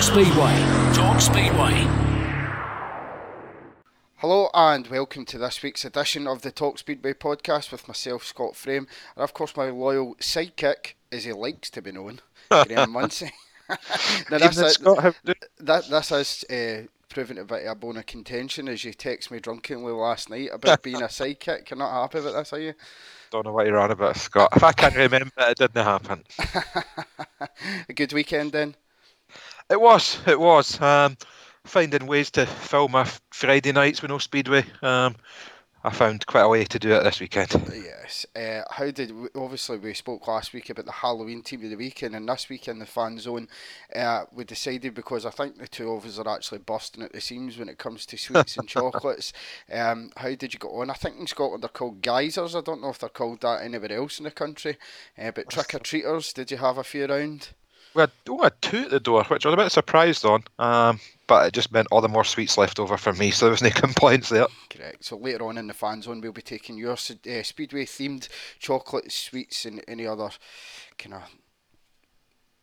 Talk Speedway. Talk Speedway. Hello and welcome to this week's edition of the Talk Speedway podcast with myself, Scott Frame, and of course my loyal sidekick, as he likes to be known, Graham Muncie. now, that's Evening, a- Scott. How- that this is uh, proving to be a bone of contention as you text me drunkenly last night about being a sidekick. You're not happy with this, are you? Don't know what you're on about, Scott. If I can't remember, it didn't happen. a good weekend then. It was. It was. Um, finding ways to fill my Friday nights with no speedway. Um, I found quite a way to do it this weekend. Yes. Uh, how did we, obviously we spoke last week about the Halloween team of the weekend, and this weekend the fan zone, uh, we decided because I think the two of us are actually busting at the seams when it comes to sweets and chocolates. Um, how did you get on? I think in Scotland they're called guisers. I don't know if they're called that anywhere else in the country. Uh, but trick or treaters, did you have a few around? We had, had two at the door, which I was a bit surprised on. Um, but it just meant all the more sweets left over for me, so there was no complaints there. Correct. So later on in the fan zone, we'll be taking your uh, speedway themed chocolate sweets and any other kind of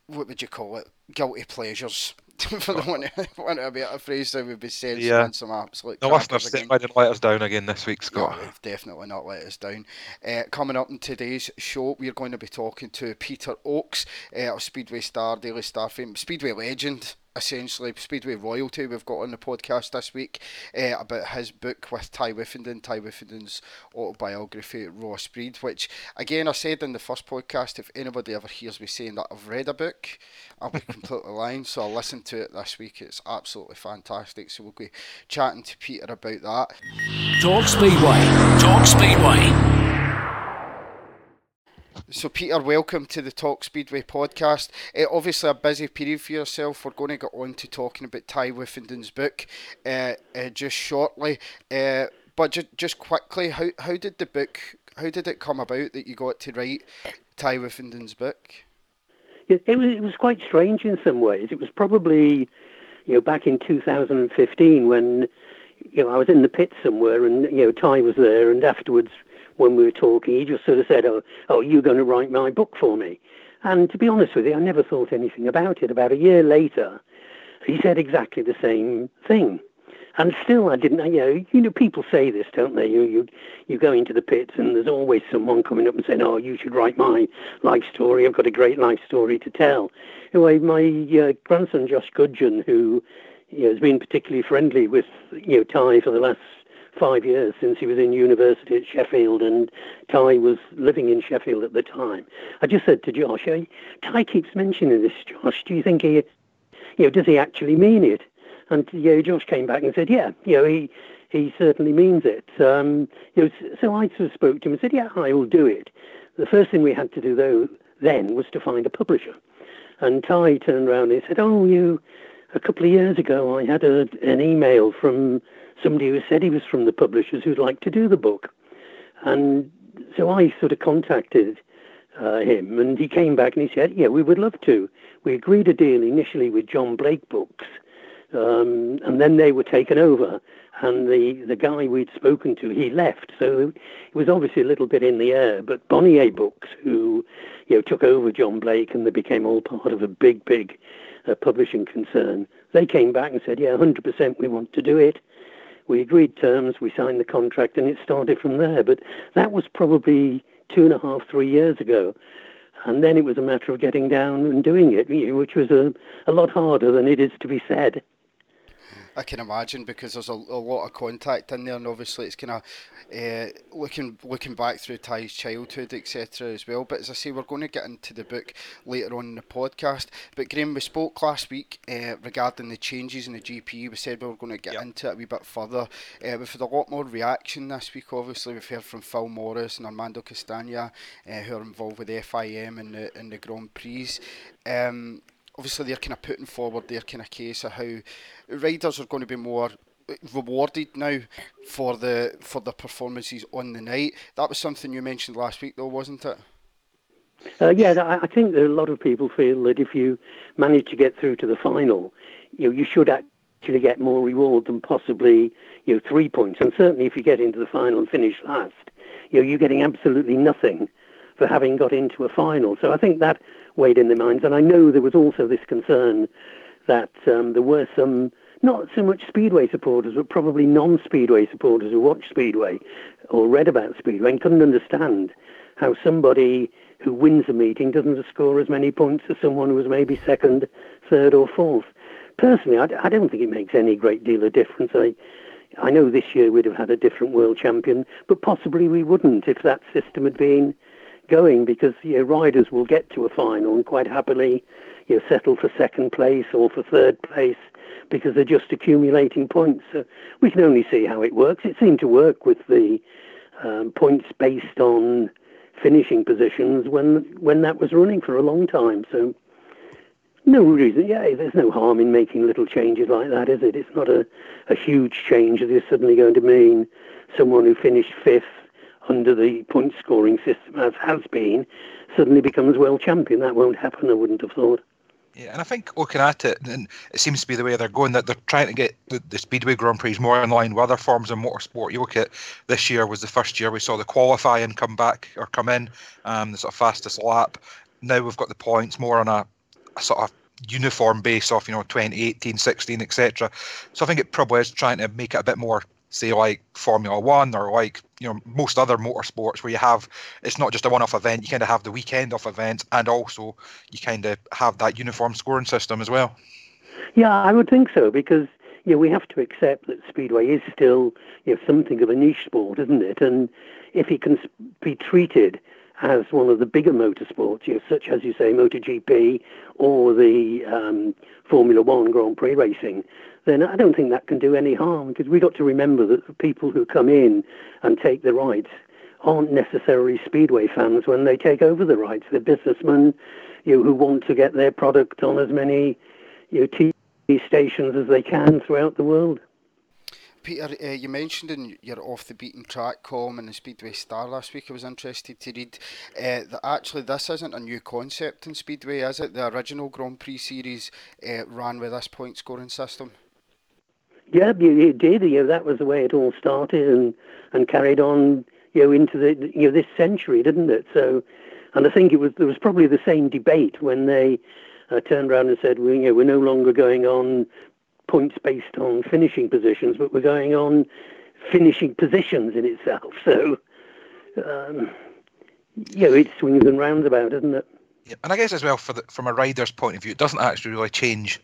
what would you call it? Guilty pleasures. For the one, one of a better phrase, that would be said. Yeah. Some absolute. The listeners again. didn't let us down again this week, Scott. definitely not let us down. Uh, coming up in today's show, we're going to be talking to Peter Oakes, uh, of Speedway Star, Daily Star fame, Speedway legend, essentially, Speedway royalty we've got on the podcast this week uh, about his book with Tai Woffinden, Tai Woffinden's autobiography, Raw Speed, which, again, I said in the first podcast, if anybody ever hears me saying that I've read a book, I'll be completely lying. So I'll listen to it this week. It's absolutely fantastic. So we'll be chatting to Peter about that. Talk Speedway. Talk Speedway. So, Peter, welcome to the Talk Speedway podcast. Uh, obviously, a busy period for yourself. We're going to get on to talking about Tai Woffinden's book uh, uh, just shortly. Uh, but ju- just quickly, how, how did the book, how did it come about that you got to write Tai Woffinden's book? It, it was it was quite strange in some ways. It was probably, you know, back in 2015 when, you know, I was in the pit somewhere and you know Tai was there, and afterwards when we were talking, he just sort of said, "Oh, oh, you're going to write my book for me." And to be honest with you, I never thought anything about it. About a year later, he said exactly the same thing. And still, I didn't. You know, you know, people say this, don't they? You you you go into the pits, and there's always someone coming up and saying, "Oh, you should write my life story. I've got a great life story to tell." Anyway, my uh, grandson Josh Gudgeon, who you know, has been particularly friendly with you know Tai for the last five years since he was in university at Sheffield, and Tai was living in Sheffield at the time. I just said to Josh, hey, "Tai keeps mentioning this, Josh. Do you think he, you know, does he actually mean it?" And you know, Josh came back and said, "Yeah, you know, he he certainly means it." Um, you know, so I sort of spoke to him and said, "Yeah, I will do it." The first thing we had to do though then was to find a publisher. And Tai turned around and he said, "Oh, you." A couple of years ago, I had a, an email from somebody who said he was from the publishers who'd like to do the book, and so I sort of contacted uh, him, and he came back and he said, "Yeah, we would love to." We agreed a deal initially with John Blake Books, um, and then they were taken over. And the, the guy we'd spoken to, he left, so it was obviously a little bit in the air. But Bonnier Books, who you know took over John Blake, and they became all part of a big, big uh, publishing concern, they came back and said, "Yeah, 100%, we want to do it." We agreed terms, we signed the contract, and it started from there. But that was probably two and a half, three years ago. And then it was a matter of getting down and doing it, which was a, a lot harder than it is to be said. I can imagine because there's a, a lot of contact in there, and obviously it's kind of uh, looking looking back through Tai's childhood, etc. as well. But as I say, we're going to get into the book later on in the podcast. But Graham, we spoke last week uh, regarding the changes in the GP. We said we were going to get Yep. into it a wee bit further. Uh, we've had a lot more reaction this week. Obviously, we've heard from Phil Morris and Armando Castagna, who are involved with the FIM and the and the Grand Prix. Um, obviously they're kind of putting forward their kind of case of how riders are going to be more rewarded now for the for the performances on the night. That was something you mentioned last week, though, wasn't it? Uh, yeah, I, think that a lot of people feel that if you manage to get through to the final, you know, you should actually get more reward than possibly you know three points. And certainly, if you get into the final and finish last, you know, you're getting absolutely nothing for having got into a final. So I think that weighed in their minds. And I know there was also this concern that um, there were some not so much Speedway supporters, but probably non-Speedway supporters who watched Speedway or read about Speedway and couldn't understand how somebody who wins a meeting doesn't score as many points as someone who was maybe second, third, or fourth. Personally, I, I don't think it makes any great deal of difference. I, I know this year we'd have had a different world champion, but possibly we wouldn't if that system had been going because you know, riders will get to a final and quite happily you know, settle for second place or for third place because they're just accumulating points. So we can only see how it works. It seemed to work with the um, points based on finishing positions when when that was running for a long time. So no reason, yeah, there's no harm in making little changes like that, is it? It's not a, a huge change that is suddenly going to mean someone who finished fifth under the point scoring system, as has been, suddenly becomes world champion. That won't happen, I wouldn't have thought. Yeah, and I think looking at it, and it seems to be the way they're going, that they're trying to get the, the Speedway Grand Prix more in line with other forms of motorsport. You look at this year was the first year we saw the qualifying come back or come in, um, the sort of fastest lap. Now we've got the points more on a, a sort of uniform base off, you know, 2018, 16, etc. So I think it probably is trying to make it a bit more say like Formula One or like you know most other motorsports where you have it's not just a one-off event. You kind of have the weekend off events, and also you kind of have that uniform scoring system as well. Yeah, I would think so because you know, we have to accept that speedway is still you know something of a niche sport, isn't it? And if it can be treated as one of the bigger motorsports, you know, such as you say MotoGP or the um, Formula One Grand Prix racing, then I don't think that can do any harm because we've got to remember that the people who come in and take the rights aren't necessarily speedway fans when they take over the rights. They're businessmen you know, who want to get their product on as many you know, TV stations as they can throughout the world. Peter, uh, you mentioned in your off the beaten track column in the Speedway Star last week, I was interested to read uh, that actually this isn't a new concept in Speedway, is it? The original Grand Prix series uh, ran with this point scoring system. Yeah, it did. You know, that was the way it all started and, and carried on, you know, into the you know this century, didn't it? So, and I think it was there was probably the same debate when they uh, turned around and said, you know, we're no longer going on points based on finishing positions, but we're going on finishing positions in itself. So, um, you know, it swings and rounds about, doesn't it? Yeah, and I guess as well, for the, from a rider's point of view, it doesn't actually really change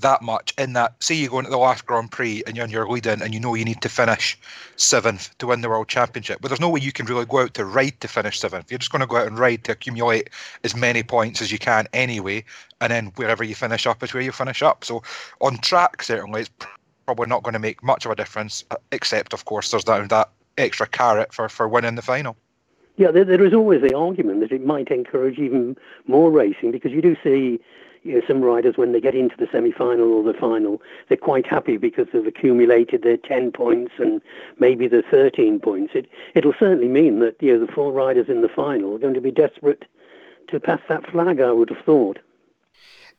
that much in that say you go into the last Grand Prix and you're, leading and you know you need to finish seventh to win the world championship. But there's no way you can really go out to ride to finish seventh. You're just going to go out and ride to accumulate as many points as you can anyway, and then wherever you finish up is where you finish up. So on track, certainly, it's probably not going to make much of a difference, uh, except of course there's that that extra carrot for, for winning the final. Yeah, there, there is always the argument that it might encourage even more racing because you do see you know, some riders, when they get into the semi-final or the final, they're quite happy because they've accumulated their 10 points and maybe the 13 points. It, it'll certainly mean that you know, the four riders in the final are going to be desperate to pass that flag, I would have thought.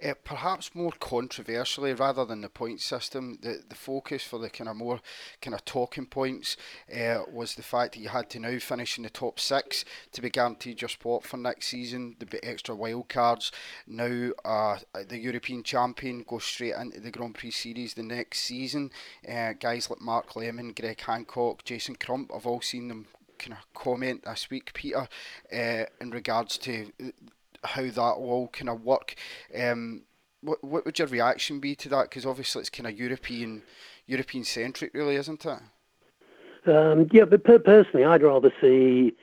Uh, perhaps more controversially, rather than the point system, the, the focus for the kind of more kind of talking points uh, was the fact that you had to now finish in the top six to be guaranteed your spot for next season. The extra wild cards. Now uh, the European champion goes straight into the Grand Prix series the next season. Uh, guys like Mark Lemon, Greg Hancock, Jason Crump, I've all seen them kind of comment this week, Peter, uh, in regards to how that will kind of work. Um, what what would your reaction be to that? Because obviously it's kind of European European centric, really, isn't it? Um, yeah, but per- personally, I'd rather see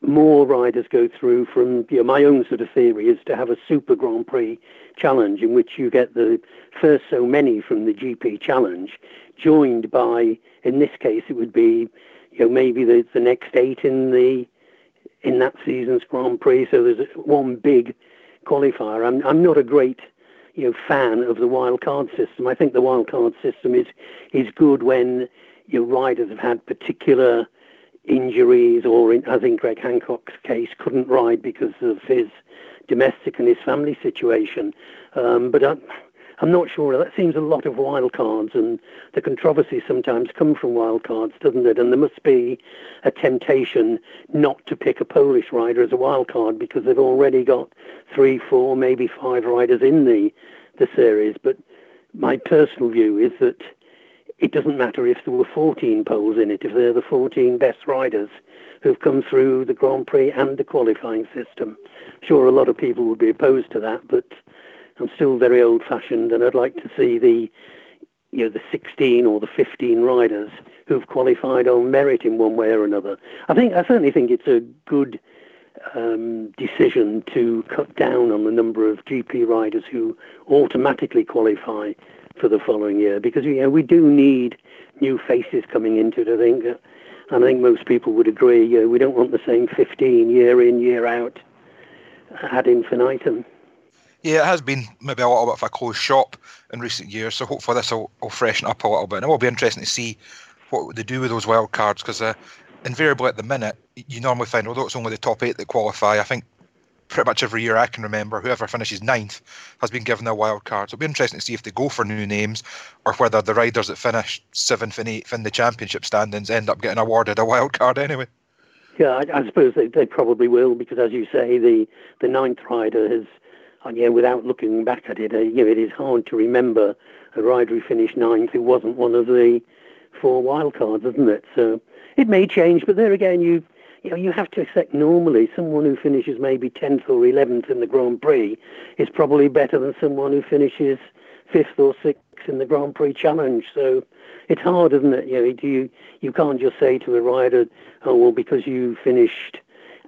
more riders go through from you know, my own sort of theory is to have a super Grand Prix challenge in which you get the first so many from the GP challenge joined by, in this case, it would be you know maybe the, the next eight in the in that season's Grand Prix. So there's one big qualifier. I'm I'm not a great you know fan of the wild card system. I think the wild card system is is good when your riders have had particular injuries or in, as in Greg Hancock's case couldn't ride because of his domestic and his family situation. Um, but I, I'm not sure. That seems a lot of wild cards, and the controversies sometimes come from wild cards, doesn't it? And there must be a temptation not to pick a Polish rider as a wild card because they've already got three, four, maybe five riders in the the series. But my personal view is that it doesn't matter if there were 14 poles in it, if they're the 14 best riders who've come through the Grand Prix and the qualifying system. Sure, a lot of people would be opposed to that, but I'm still very old-fashioned, and I'd like to see the you know the 16 or the 15 riders who've qualified on merit in one way or another. I think I certainly think it's a good um, decision to cut down on the number of GP riders who automatically qualify for the following year because you know we do need new faces coming into it. I think, and I think most people would agree. You know, we don't want the same 15 year in year out ad infinitum. Yeah, it has been maybe a little bit of a closed shop in recent years, so hopefully this will, will freshen up a little bit. And it will be interesting to see what they do with those wild cards because uh, invariably at the minute, you normally find, although it's only the top eight that qualify, I think pretty much every year I can remember, whoever finishes ninth has been given a wild card. So it'll be interesting to see if they go for new names or whether the riders that finish seventh and eighth in the championship standings end up getting awarded a wild card anyway. Yeah, I, I suppose they, they probably will because, as you say, the, the ninth rider has and yeah, without looking back at it, uh, you know, it is hard to remember a rider who finished ninth who wasn't one of the four wildcards, isn't it? So it may change, but there again, you you know, you have to accept normally someone who finishes maybe 10th or 11th in the Grand Prix is probably better than someone who finishes 5th or 6th in the Grand Prix Challenge. So it's hard, isn't it? You know, do you you can't just say to a rider, oh well, because you finished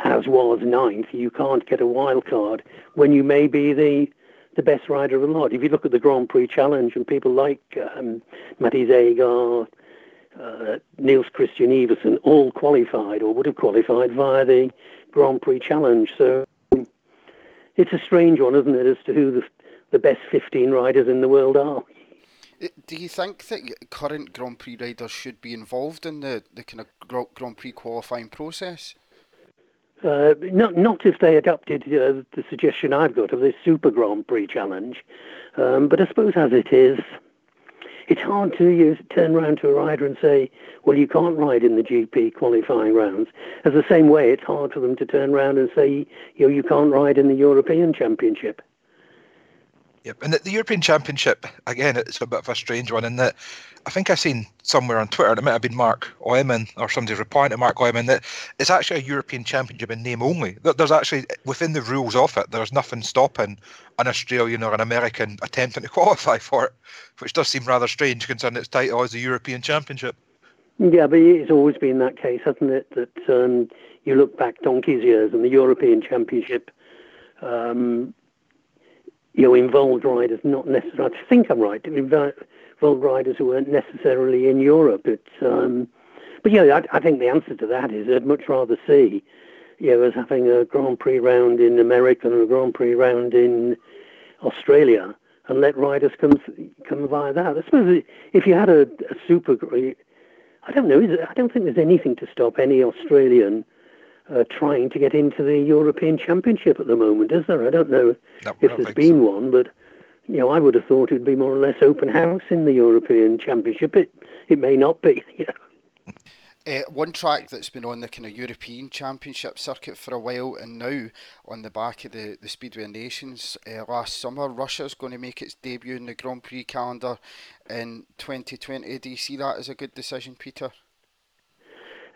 as was ninth, you can't get a wild card when you may be the the best rider of the lot. If you look at the Grand Prix Challenge and people like um, Matej Žagar, uh, Niels Kristian Iversen, all qualified or would have qualified via the Grand Prix Challenge. So it's a strange one, isn't it, as to who the, the best 15 riders in the world are. Do you think that current Grand Prix riders should be involved in the, the kind of Grand Prix qualifying process? Uh, not not if they adopted uh, the suggestion I've got of this Super Grand Prix challenge, um, but I suppose as it is, it's hard to use, turn around to a rider and say, well, you can't ride in the GP qualifying rounds. As the same way, it's hard for them to turn around and say, you know, you can't ride in the European Championship. Yep, and the European Championship again, it's a bit of a strange one in that I think I've seen somewhere on Twitter, and it might have been Mark Oyman or somebody replying to Mark Oyman that it's actually a European Championship in name only. There's actually within the rules of it, there's nothing stopping an Australian or an American attempting to qualify for it, which does seem rather strange considering its title as the European Championship. Yeah, but it's always been that case, hasn't it? That um, you look back donkey's years and the European Championship. Um, you know, involved riders, not necessarily, I think I'm right, involved riders who weren't necessarily in Europe. Um, but yeah, I, I, think the answer to that is I'd much rather see, you know, as having a Grand Prix round in America and a Grand Prix round in Australia and let riders come come via that. I suppose if you had a, a super, I don't know, I don't think there's anything to stop any Australian uh, trying to get into the European Championship at the moment, is there? I don't know no, if there's been so. one, but you know, I would have thought it'd be more or less open house in the European Championship. It it may not be. You know. Uh, one track that's been on the kind of European Championship circuit for a while, and now on the back of the, the Speedway Nations uh, last summer, Russia's going to make its debut in the Grand Prix calendar in 2020. Do you see that as a good decision, Peter?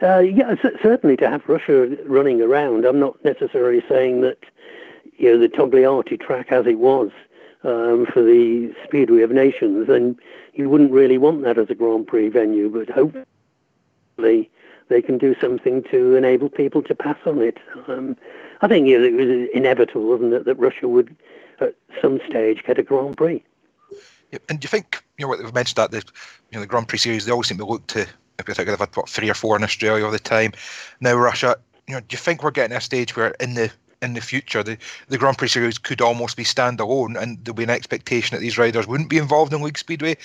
Uh, yeah, certainly to have Russia running around. I'm not necessarily saying that you know the Togliatti track as it was um, for the Speedway of Nations, and you wouldn't really want that as a Grand Prix venue, but hopefully they can do something to enable people to pass on it. Um, I think you know, it was inevitable, wasn't it, that Russia would at some stage get a Grand Prix. Yeah, and do you think you know what we've mentioned that the you know the Grand Prix series they always seem to look to you think they've had what three or four in Australia all the time. Now Russia, you know, do you think we're getting a stage where in the in the future the, the Grand Prix series could almost be standalone and there'll be an expectation that these riders wouldn't be involved in League Speedway?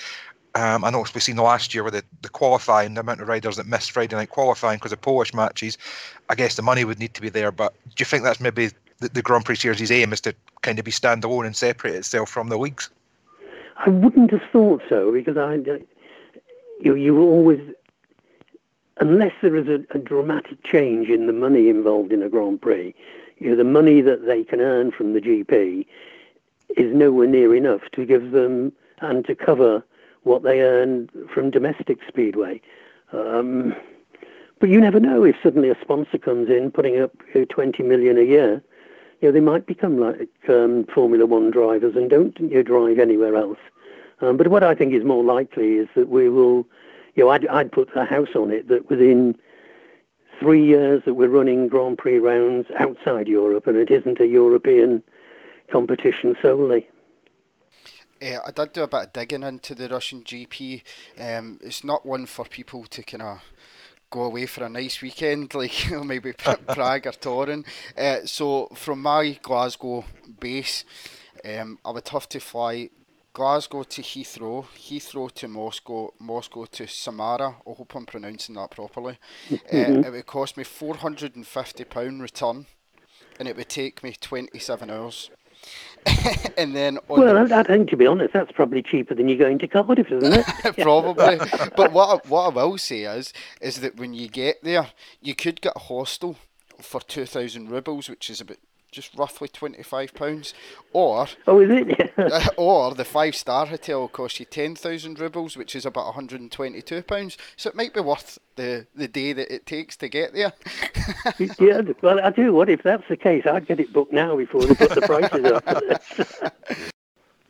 Um, I know we've seen the last year with the, the qualifying, the amount of riders that missed Friday night qualifying because of Polish matches. I guess the money would need to be there, but do you think that's maybe the, the Grand Prix series' aim is to kind of be standalone and separate itself from the leagues? I wouldn't have thought so because I, you you always unless there is a, a, dramatic change in the money involved in a Grand Prix, you know, the money that they can earn from the GP is nowhere near enough to give them and to cover what they earn from domestic speedway. Um, but you never know if suddenly a sponsor comes in putting up you know, 20 million a year. You know, they might become like um, Formula One drivers and don't you know, drive anywhere else. Um, but what I think is more likely is that we will, you know, I'd, I'd put a house on it that within three years that we're running Grand Prix rounds outside Europe and it isn't a European competition solely. Uh, I did do a bit of digging into the Russian GP. Um, it's not one for people to kind of go away for a nice weekend, like maybe Prague or Torun. Uh, so from my Glasgow base, um, I would have to fly Glasgow to Heathrow, Heathrow to Moscow, Moscow to Samara. I hope I'm pronouncing that properly. Mm-hmm. Uh, it would cost me £450 return and it would take me 27 hours. and then well, the... I, I think to be honest, that's probably cheaper than you going to Cardiff, isn't it? probably. but what I, what I will say is, is that when you get there, you could get a hostel for two thousand rubles, which is about just roughly twenty five pounds, or oh, is it? or the five star hotel costs you ten thousand rubles, which is about one hundred and twenty two pounds. So it might be worth the the day that it takes to get there. yeah, well, I do. What if that's the case? I'd get it booked now before they put the prices up.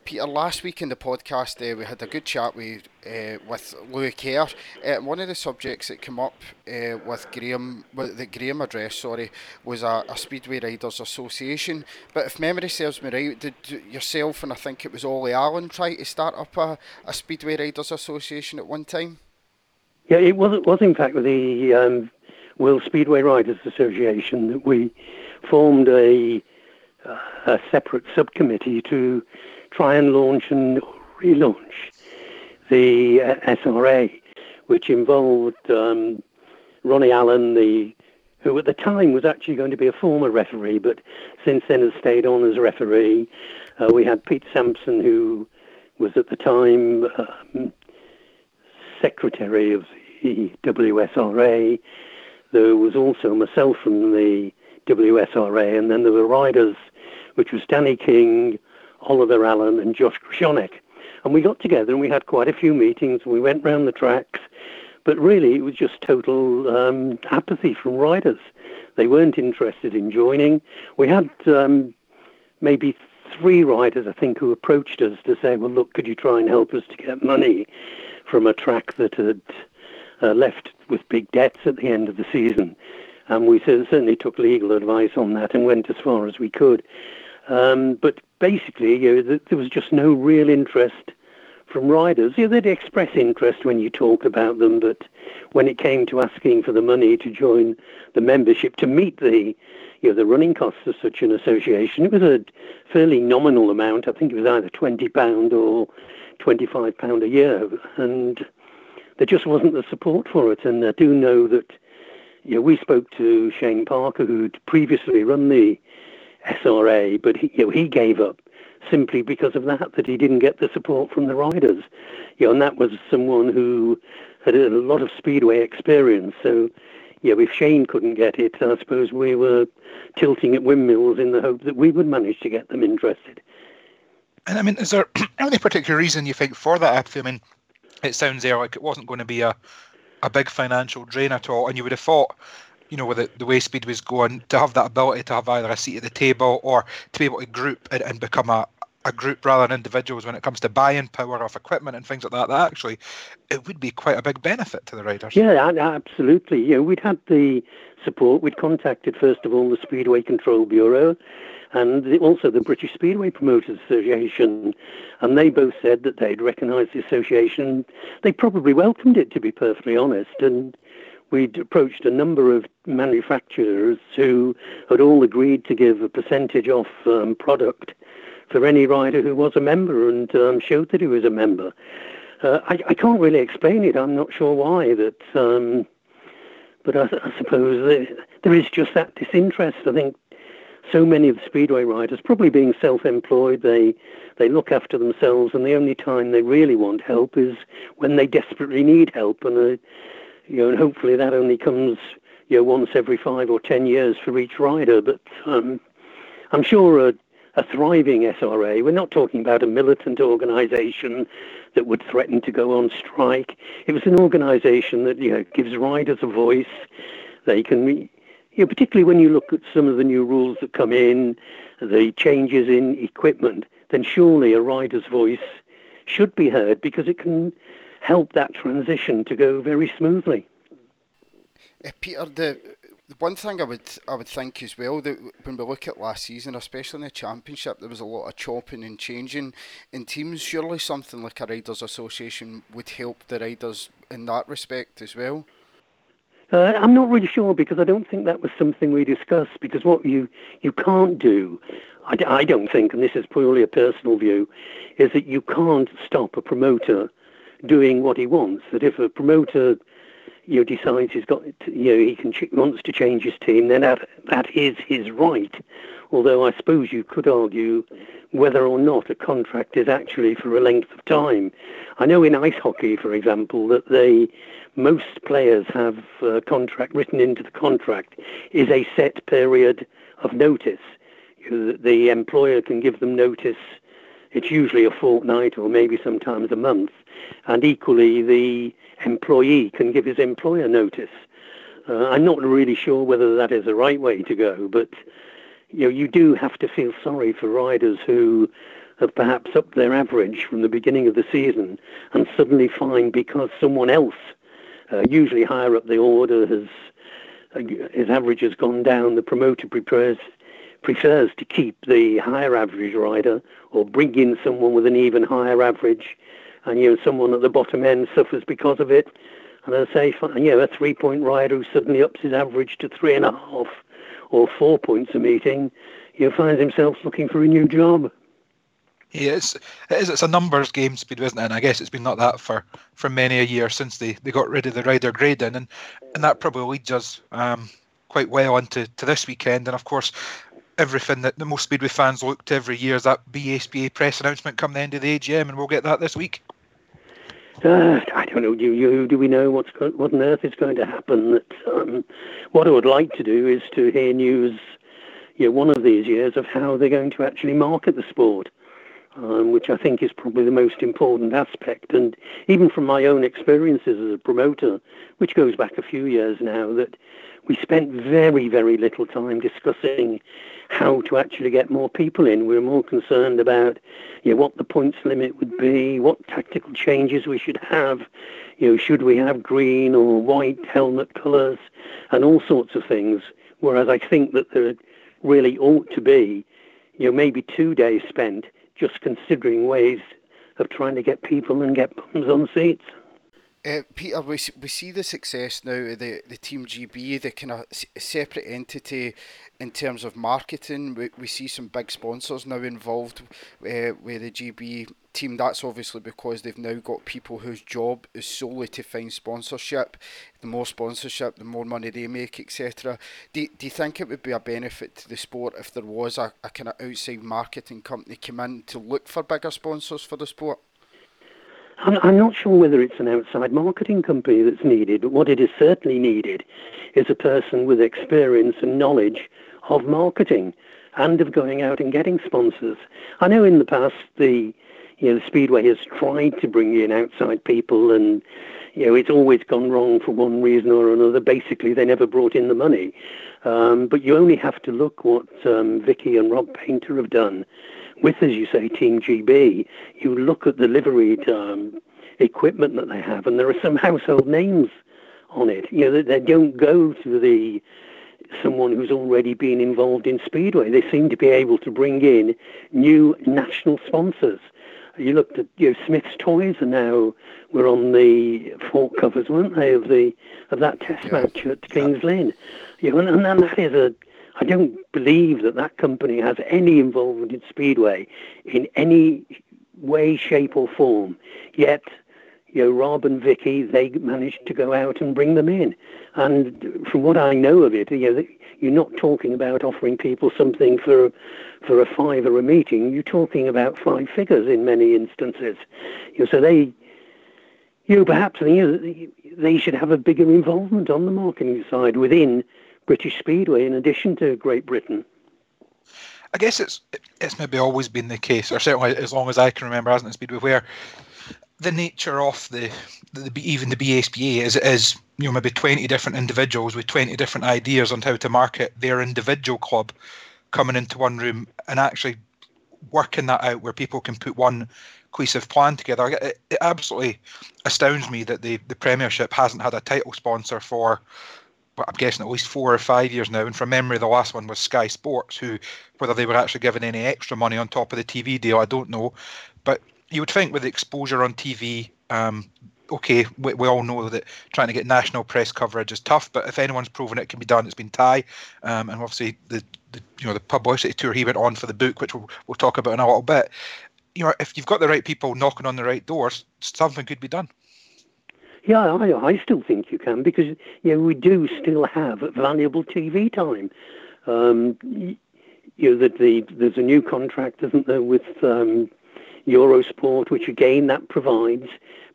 Peter, last week in the podcast, uh, we had a good chat with uh, with Lewis Kerr. Uh, one of the subjects that came up uh, with Graham, with the Graham address, sorry, was a, a, Speedway Riders Association. But if memory serves me right, did yourself and I think it was Ollie Allen try to start up a, a Speedway Riders Association at one time? Yeah, it was, it was in fact the um, World Speedway Riders Association that we formed a, a separate subcommittee to try and launch and relaunch the uh, SRA, which involved um, Ronnie Allen, the who at the time was actually going to be a former referee, but since then has stayed on as a referee. Uh, we had Pete Sampson, who was at the time um, secretary of the WSRA. There was also myself from the WSRA, and then there were riders, which was Danny King, Oliver Allen and Josh Grajczonek. And we got together and we had quite a few meetings and we went round the tracks. But really, it was just total um, apathy from riders. They weren't interested in joining. We had um, maybe three riders, I think, who approached us to say, well, look, could you try and help us to get money from a track that had uh, left with big debts at the end of the season? And we certainly took legal advice on that and went as far as we could. Um, but basically, you know, there was just no real interest from riders. They'd express interest when you talk about them, but when it came to asking for the money to join the membership to meet the you know, the running costs of such an association, it was a fairly nominal amount. I think it was either twenty pound or twenty five pound a year, and there just wasn't the support for it. And I do know that you know, we spoke to Shane Parker, who'd previously run the SRA, but he, you know, he gave up simply because of that, that he didn't get the support from the riders. You know, and that was someone who had a lot of speedway experience. So, yeah, if Shane couldn't get it, I suppose we were tilting at windmills in the hope that we would manage to get them interested. And I mean, is there any particular reason you think for that? I mean, it sounds there like it wasn't going to be a, a big financial drain at all, and you would have thought you know, with the, the way Speedway's going, to have that ability to have either a seat at the table or to be able to group and, and become a, a group rather than individuals when it comes to buying power off equipment and things like that, that actually it would be quite a big benefit to the riders. Yeah, absolutely. You know, we'd had the support. We'd contacted first of all the Speedway Control Bureau and also the British Speedway Promoters Association, and they both said that they'd recognised the association. They probably welcomed it, to be perfectly honest, and we'd approached a number of manufacturers who had all agreed to give a percentage off um, product for any rider who was a member and um, showed that he was a member. Uh, I, I, can't really explain it. I'm not sure why. That, um, but I, I suppose there, is just that disinterest. I think so many of the speedway riders, probably being self-employed, they they look after themselves, and the only time they really want help is when they desperately need help. And uh, you know, and hopefully that only comes, you know, once every five or ten years for each rider. But um, I'm sure a, a thriving SRA. We're not talking about a militant organisation that would threaten to go on strike. It was an organisation that you know gives riders a voice. They can, you know, particularly when you look at some of the new rules that come in, the changes in equipment, then surely a rider's voice should be heard because it can help that transition to go very smoothly. Uh, Peter, the the one thing I would I would think as well that when we look at last season, especially in the championship, there was a lot of chopping and changing in teams. Surely something like a riders' association would help the riders in that respect as well. Uh, I'm not really sure because I don't think that was something we discussed. Because what you you can't do, I, I don't think, and this is purely a personal view, is that you can't stop a promoter doing what he wants. That if a promoter you know, decides he's got, you know, he can ch- wants to change his team, then that that is his right. Although I suppose you could argue whether or not a contract is actually for a length of time. I know in ice hockey, for example, that they most players have a contract written into the contract is a set period of notice. You know, the employer can give them notice. It's usually a fortnight or maybe sometimes a month, and equally the employee can give his employer notice. Uh, I'm not really sure whether that is the right way to go, but you know, you do have to feel sorry for riders who have perhaps upped their average from the beginning of the season and suddenly find because someone else, uh, usually higher up the order, has uh, his average has gone down. The promoter prefers prefers to keep the higher average rider or bring in someone with an even higher average and you know someone at the bottom end suffers because of it. And I say, you know, a three-point rider who suddenly ups his average to three and a half or four points a meeting, you know, finds himself looking for a new job. It's, it is, a numbers game, Speedway, isn't it? And I guess it's been like that for, for many a year since they, they got rid of the rider grading. And, and that probably leads us um, quite well into to this weekend. And of course, everything that the most Speedway fans look to every year is that BSPA press announcement come the end of the AGM, and we'll get that this week. Uh, I don't know. Do you do we know what's what on earth is going to happen? That um, what I would like to do is to hear news, you know, one of these years of how they're going to actually market the sport, um, which I think is probably the most important aspect. And even from my own experiences as a promoter, which goes back a few years now, that we spent very very little time discussing how to actually get more people in. We were more concerned about you know, what the points limit would be, what tactical changes we should have, you know, should we have green or white helmet colours, and all sorts of things. Whereas I think that there really ought to be, you know, maybe two days spent just considering ways of trying to get people and get bums on seats. Uh, Peter, we, we see the success now of the, the Team GB, the kind of separate entity in terms of marketing. We, we see some big sponsors now involved uh, with the GB team. That's obviously because they've now got people whose job is solely to find sponsorship. The more sponsorship, the more money they make, etc. Do, do you think it would be a benefit to the sport if there was a, a kind of outside marketing company come in to look for bigger sponsors for the sport? I'm, not sure whether it's an outside marketing company that's needed, but what it is certainly needed is a person with experience and knowledge of marketing and of going out and getting sponsors. I know in the past the you know Speedway has tried to bring in outside people and you know it's always gone wrong for one reason or another. Basically, they never brought in the money. Um, but you only have to look what um, Vicky and Rob Painter have done with, as you say, Team GB, you look at the liveried um, equipment that they have, and there are some household names on it. You know, they, they don't go to the someone who's already been involved in Speedway. They seem to be able to bring in new national sponsors. You looked at you know, Smyths Toys, and now we're on the fork covers, weren't they, of the of that test match at Kings Lynn? You know, and, and that is a I don't believe that that company has any involvement in Speedway in any way, shape, or form. Yet, you know, Rob and Vicky, they managed to go out and bring them in. And from what I know of it, you know, you're not talking about offering people something for for a fiver a meeting. You're talking about five figures in many instances. You know, so they, you know, perhaps you know, they should have a bigger involvement on the marketing side within British Speedway in addition to Great Britain. I guess it's it's maybe always been the case, or certainly as long as I can remember, hasn't it, Speedway, where the nature of the, the, even the BSPA is is you know maybe 20 different individuals with 20 different ideas on how to market their individual club coming into one room and actually working that out where people can put one cohesive plan together. It, it absolutely astounds me that the, the Premiership hasn't had a title sponsor for I'm guessing at least four or five years now. And from memory, the last one was Sky Sports, who whether they were actually given any extra money on top of the TV deal, I don't know. But you would think with the exposure on TV, um, okay, we, we, all know that trying to get national press coverage is tough. But if anyone's proven it can be done, it's been Tai, um, and obviously the, the you know the publicity tour he went on for the book, which we'll, we'll talk about in a little bit. You know, if you've got the right people knocking on the right doors, something could be done. Yeah, I, I still think you can because know we do still have valuable TV time. Um, you know that the there's a new contract, isn't there, with um, Eurosport, which again that provides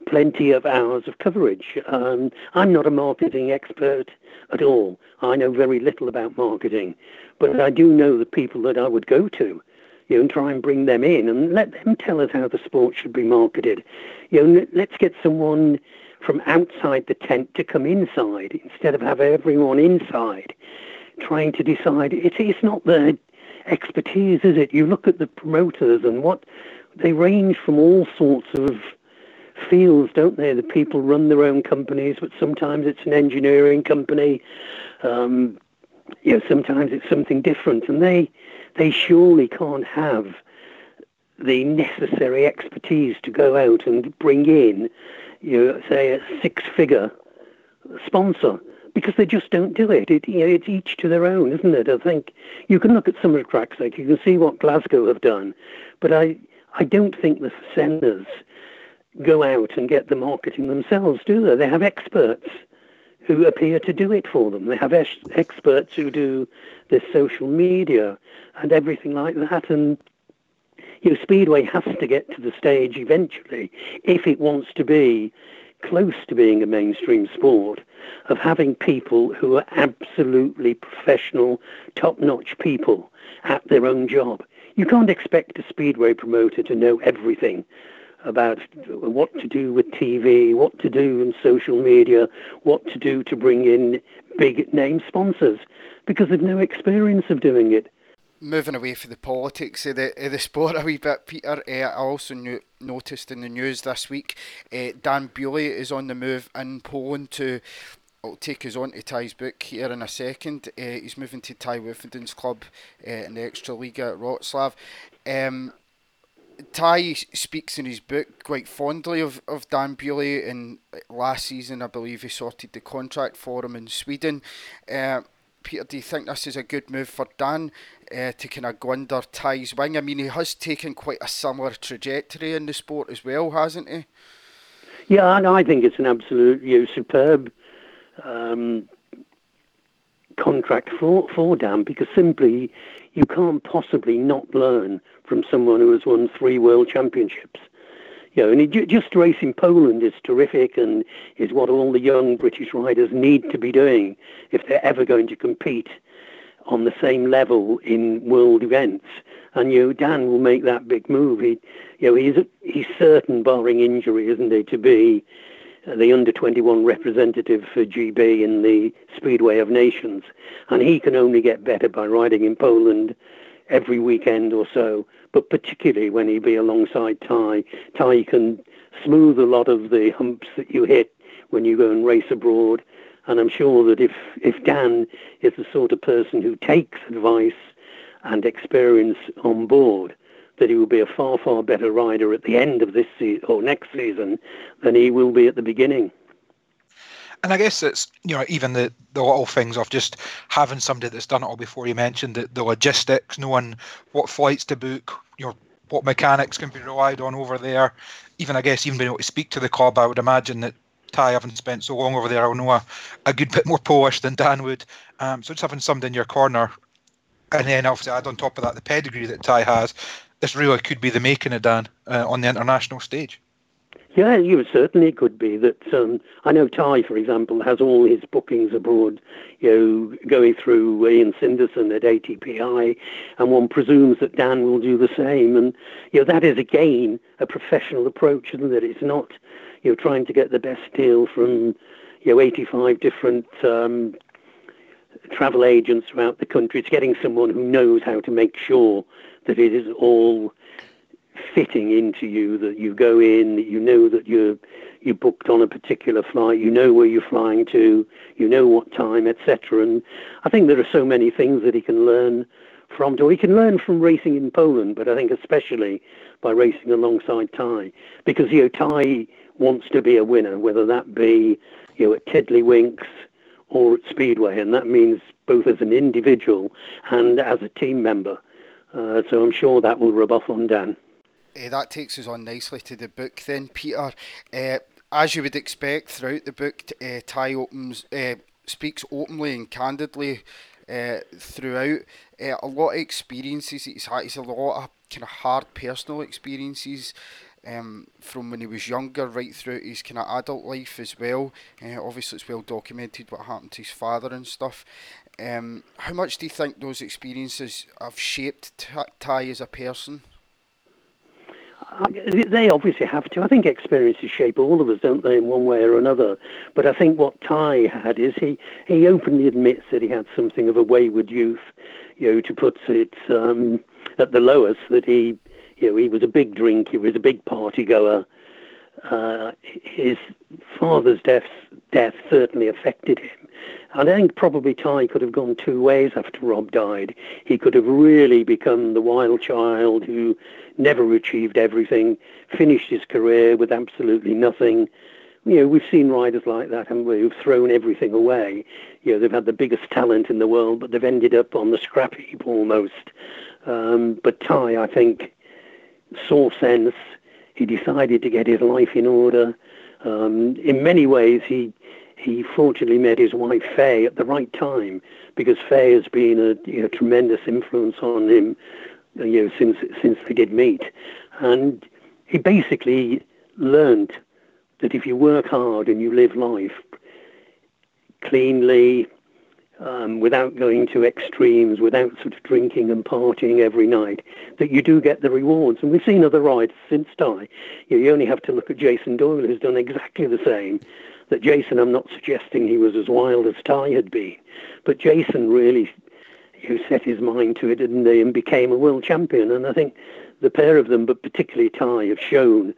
plenty of hours of coverage. Um, I'm not a marketing expert at all. I know very little about marketing, but I do know the people that I would go to you know, and try and bring them in and let them tell us how the sport should be marketed. You know, let's get someone from outside the tent to come inside instead of have everyone inside trying to decide. It, it's not their expertise, is it? You look at the promoters and what they range from all sorts of fields, don't they? The people run their own companies, but sometimes it's an engineering company. Um, you know, sometimes it's something different, and they they surely can't have the necessary expertise to go out and bring in you say a six-figure sponsor because they just don't do it. it you know, it's each to their own, isn't it? I think you can look at some of the cracks, like you can see what Glasgow have done, but I I don't think the senders go out and get the marketing themselves, do they? They have experts who appear to do it for them. They have ex- experts who do the social media and everything like that, and you know, Speedway has to get to the stage eventually, if it wants to be close to being a mainstream sport, of having people who are absolutely professional, top-notch people at their own job. You can't expect a Speedway promoter to know everything about what to do with TV, what to do in social media, what to do to bring in big name sponsors, because they've no experience of doing it moving away from the politics of the, of the sport a wee bit, Peter, uh, I also knew, noticed in the news this week uh, Dan Bewley is on the move in Poland to. I'll take us on to Tai's book here in a second. Uh, he's moving to Tai Woffinden's club in the Extra League at Wroclaw. Um, Tai speaks in his book quite fondly of, of Dan Bewley, and last season I believe he sorted the contract for him in Sweden. Peter, do you think this is a good move for Dan uh, to kind of go under Tai's wing? I mean, he has taken quite a similar trajectory in the sport as well, hasn't he? Yeah, and I think it's an absolute you know, superb um, contract for, for Dan because simply you can't possibly not learn from someone who has won three world championships. You know, and just racing Poland is terrific and is what all the young British riders need to be doing if they're ever going to compete on the same level in world events. And you know, Dan will make that big move. He, you know, he's he's certain, barring injury, isn't he, to be uh, the under 21 representative for GB in the Speedway of Nations, and he can only get better by riding in Poland every weekend or so but particularly when he'd be alongside Tai. Tai can smooth a lot of the humps that you hit when you go and race abroad. And I'm sure that if, if Dan is the sort of person who takes advice and experience on board, that he will be a far, far better rider at the end of this or next season than he will be at the beginning. And I guess it's you know even the the little things of just having somebody that's done it all before. You mentioned the, the logistics, knowing what flights to book, you know what mechanics can be relied on over there. Even I guess even being able to speak to the club, I would imagine that Tai, having spent so long over there, I'll know a, a good bit more Polish than Dan would. Um, so just having somebody in your corner, and then obviously add on top of that the pedigree that Tai has, this really could be the making of Dan uh, on the international stage. Yeah, you certainly could be that. Um, I know Tai, for example, has all his bookings abroad, you know, going through Ian Cinderson at ATPI, and one presumes that Dan will do the same. And you know, that is again a professional approach, isn't it? It's not, you know, trying to get the best deal from, you know, 85 different um, travel agents throughout the country. It's getting someone who knows how to make sure that it is all fitting into you that you go in that you know that you're you booked on a particular flight you know where you're flying to you know what time etc and i think there are so many things that he can learn from or he can learn from racing in poland but i think especially by racing alongside Tai because you know Tai wants to be a winner whether that be you know at tiddlywinks or at speedway. And that means both as an individual and as a team member. Uh, so i'm sure that will rub off on dan uh, that takes us on nicely to the book then, Peter. Uh, as you would expect throughout the book, uh, Tai opens, speaks openly and candidly throughout. A lot of experiences he's had, he's a lot of kind of hard personal experiences. Um, from when he was younger right through his kind of adult life as well. Uh, obviously, it's well documented what happened to his father and stuff. Um, how much do you think those experiences have shaped Tai as a person? They obviously have to. I think experiences shape all of us, don't they, in one way or another. But I think what Tai had is he, he openly admits that he had something of a wayward youth, you know, to put it um, at the lowest, that he, you know, he was a big drinker, he was a big party goer. Uh, his father's death, death certainly affected him. And I think probably Tai could have gone two ways after Rob died. He could have really become the wild child who never achieved everything, finished his career with absolutely nothing. You know, we've seen riders like that, haven't we, who've thrown everything away. You know, they've had the biggest talent in the world, but they've ended up on the scrap heap almost. Um, but Tai, I think, saw sense. He decided to get his life in order. Um, in many ways, he he fortunately met his wife Faye at the right time because Faye has been a you know, tremendous influence on him you know since since they did meet, and he basically learned that if you work hard and you live life cleanly, um, without going to extremes, without sort of drinking and partying every night, that you do get the rewards. And we've seen other riders since know, you only have to look at Jason Doyle, who's done exactly the same. That Jason, I'm not suggesting he was as wild as Tai had been, but Jason really who set his mind to it, didn't he, and became a world champion. And I think the pair of them, but particularly Tai, have shown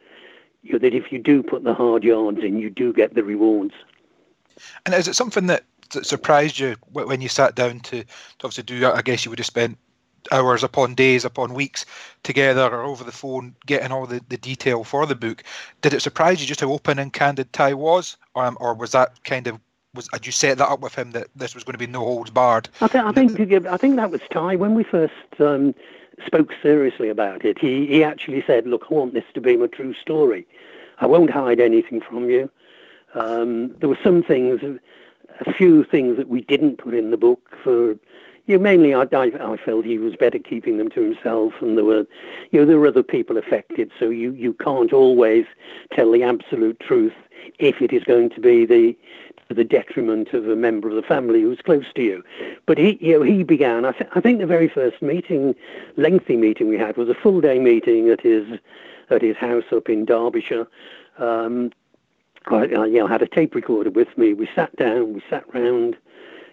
you know, that if you do put the hard yards in, you do get the rewards. And is it something that, that surprised you when you sat down to, to obviously do? I guess you would have spent hours upon days upon weeks together or over the phone getting all the, the detail for the book. Did it surprise you just how open and candid Tai was? Um, or was that kind of was had you set that up with him that this was going to be no holds barred? I, th- I think I think that was Tai when we first um, spoke seriously about it. He he actually said, "Look, I want this to be my true story. I won't hide anything from you." Um, there were some things, a few things that we didn't put in the book for you know, mainly I, I, I felt he was better keeping them to himself, and there were, you know, there were other people affected. So you, you can't always tell the absolute truth if it is going to be the to the detriment of a member of the family who's close to you. But he, you know, he began. I, th- I think the very first meeting, lengthy meeting we had, was a full day meeting at his at his house up in Derbyshire. Um, I, I you know, had a tape recorder with me. We sat down. We sat round